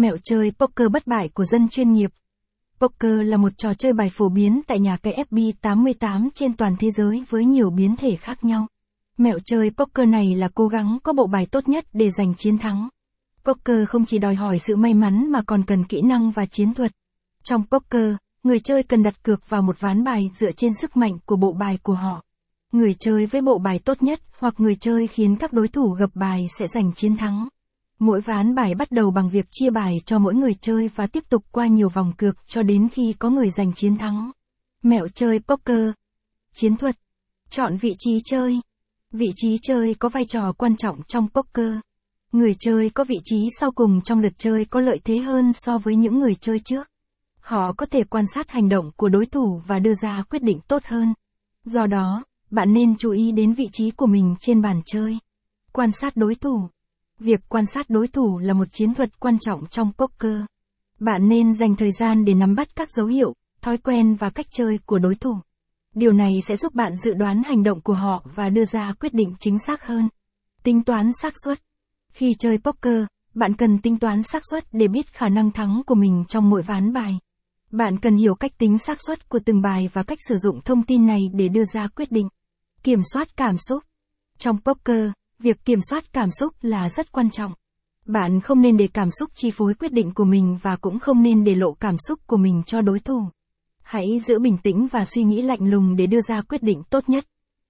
Mẹo chơi poker bất bại của dân chuyên nghiệp. Poker là một trò chơi bài phổ biến tại nhà cái FB88 trên toàn thế giới với nhiều biến thể khác nhau. Mẹo chơi poker này là cố gắng có bộ bài tốt nhất để giành chiến thắng. Poker không chỉ đòi hỏi sự may mắn mà còn cần kỹ năng và chiến thuật. Trong poker, người chơi cần đặt cược vào một ván bài dựa trên sức mạnh của bộ bài của họ. Người chơi với bộ bài tốt nhất hoặc người chơi khiến các đối thủ gập bài sẽ giành chiến thắng. Mỗi ván bài bắt đầu bằng việc chia bài cho mỗi người chơi và tiếp tục qua nhiều vòng cược cho đến khi có người giành chiến thắng. Mẹo chơi poker. Chiến thuật. Chọn vị trí chơi. Vị trí chơi có vai trò quan trọng trong poker. Người chơi có vị trí sau cùng trong lượt chơi có lợi thế hơn so với những người chơi trước. Họ có thể quan sát hành động của đối thủ và đưa ra quyết định tốt hơn. Do đó, bạn nên chú ý đến vị trí của mình trên bàn chơi. Quan sát đối thủ. Việc quan sát đối thủ là một chiến thuật quan trọng trong poker. Bạn nên dành thời gian để nắm bắt các dấu hiệu, thói quen và cách chơi của đối thủ. Điều này sẽ giúp bạn dự đoán hành động của họ và đưa ra quyết định chính xác hơn. Tính toán xác suất. Khi chơi poker, bạn cần tính toán xác suất để biết khả năng thắng của mình trong mỗi ván bài. Bạn cần hiểu cách tính xác suất của từng bài và cách sử dụng thông tin này để đưa ra quyết định. Kiểm soát cảm xúc. Trong poker, việc kiểm soát cảm xúc là rất quan trọng. Bạn không nên để cảm xúc chi phối quyết định của mình và cũng không nên để lộ cảm xúc của mình cho đối thủ. Hãy giữ bình tĩnh và suy nghĩ lạnh lùng để đưa ra quyết định tốt nhất.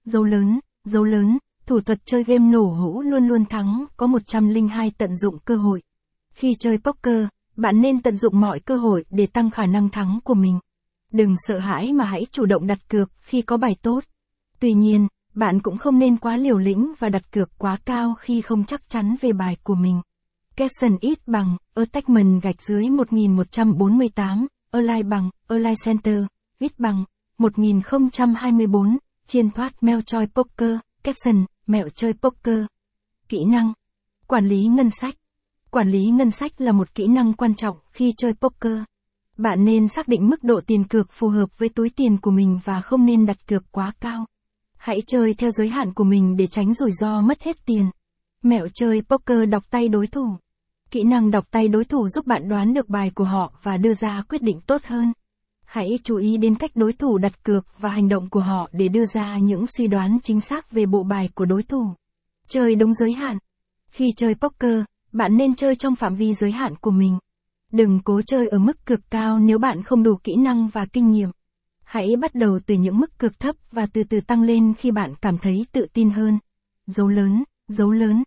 Dấu lớn, dấu lớn, thủ thuật chơi game nổ hũ luôn luôn thắng, có 102 tận dụng cơ hội. Khi chơi poker, bạn nên tận dụng mọi cơ hội để tăng khả năng thắng của mình. Đừng sợ hãi mà hãy chủ động đặt cược khi có bài tốt. Tuy nhiên, bạn cũng không nên quá liều lĩnh và đặt cược quá cao khi không chắc chắn về bài của mình. Capson ít bằng, attachment gạch dưới 1148, align bằng, align center, ít bằng, 1024, chiên thoát mèo choi poker, caption, mẹo chơi poker. Kỹ năng. Quản lý ngân sách. Quản lý ngân sách là một kỹ năng quan trọng khi chơi poker. Bạn nên xác định mức độ tiền cược phù hợp với túi tiền của mình và không nên đặt cược quá cao. Hãy chơi theo giới hạn của mình để tránh rủi ro mất hết tiền. Mẹo chơi poker đọc tay đối thủ. Kỹ năng đọc tay đối thủ giúp bạn đoán được bài của họ và đưa ra quyết định tốt hơn. Hãy chú ý đến cách đối thủ đặt cược và hành động của họ để đưa ra những suy đoán chính xác về bộ bài của đối thủ. Chơi đúng giới hạn. Khi chơi poker, bạn nên chơi trong phạm vi giới hạn của mình. Đừng cố chơi ở mức cực cao nếu bạn không đủ kỹ năng và kinh nghiệm. Hãy bắt đầu từ những mức cực thấp và từ từ tăng lên khi bạn cảm thấy tự tin hơn. Dấu lớn, dấu lớn,